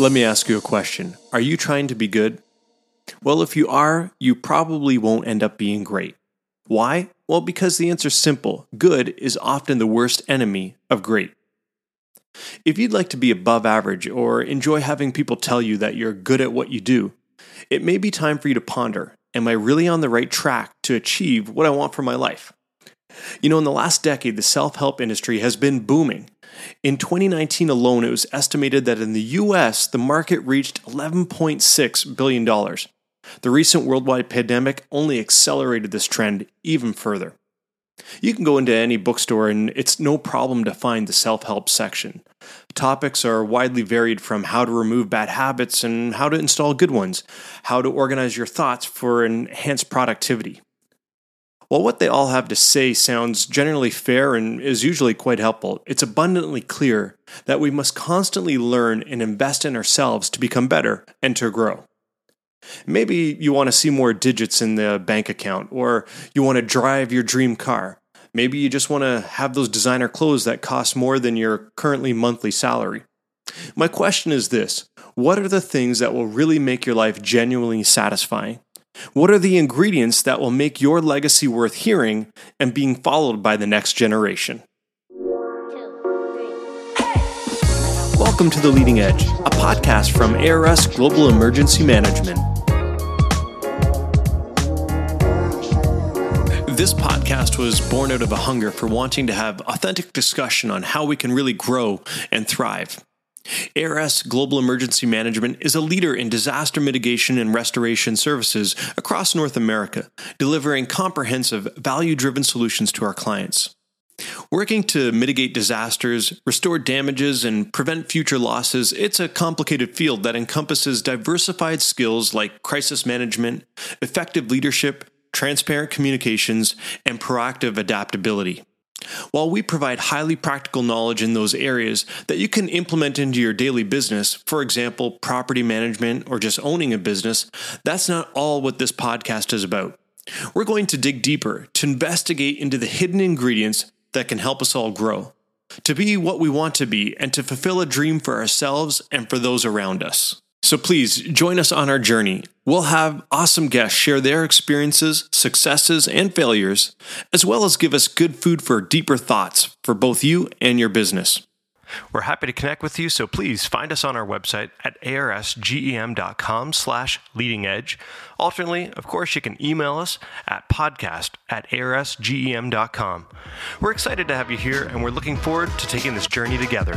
Let me ask you a question. Are you trying to be good? Well, if you are, you probably won't end up being great. Why? Well, because the answer's simple good is often the worst enemy of great. If you'd like to be above average or enjoy having people tell you that you're good at what you do, it may be time for you to ponder Am I really on the right track to achieve what I want for my life? You know, in the last decade, the self help industry has been booming. In 2019 alone, it was estimated that in the US, the market reached $11.6 billion. The recent worldwide pandemic only accelerated this trend even further. You can go into any bookstore and it's no problem to find the self help section. Topics are widely varied from how to remove bad habits and how to install good ones, how to organize your thoughts for enhanced productivity. While what they all have to say sounds generally fair and is usually quite helpful, it's abundantly clear that we must constantly learn and invest in ourselves to become better and to grow. Maybe you want to see more digits in the bank account, or you want to drive your dream car. Maybe you just want to have those designer clothes that cost more than your currently monthly salary. My question is this What are the things that will really make your life genuinely satisfying? What are the ingredients that will make your legacy worth hearing and being followed by the next generation? Welcome to The Leading Edge, a podcast from ARS Global Emergency Management. This podcast was born out of a hunger for wanting to have authentic discussion on how we can really grow and thrive. ARS Global Emergency Management is a leader in disaster mitigation and restoration services across North America, delivering comprehensive, value driven solutions to our clients. Working to mitigate disasters, restore damages, and prevent future losses, it's a complicated field that encompasses diversified skills like crisis management, effective leadership, transparent communications, and proactive adaptability. While we provide highly practical knowledge in those areas that you can implement into your daily business, for example, property management or just owning a business, that's not all what this podcast is about. We're going to dig deeper to investigate into the hidden ingredients that can help us all grow, to be what we want to be, and to fulfill a dream for ourselves and for those around us. So please join us on our journey. We'll have awesome guests share their experiences, successes, and failures, as well as give us good food for deeper thoughts for both you and your business. We're happy to connect with you, so please find us on our website at arsgem.com slash leading edge. Alternately, of course, you can email us at podcast at arsgem.com. We're excited to have you here, and we're looking forward to taking this journey together.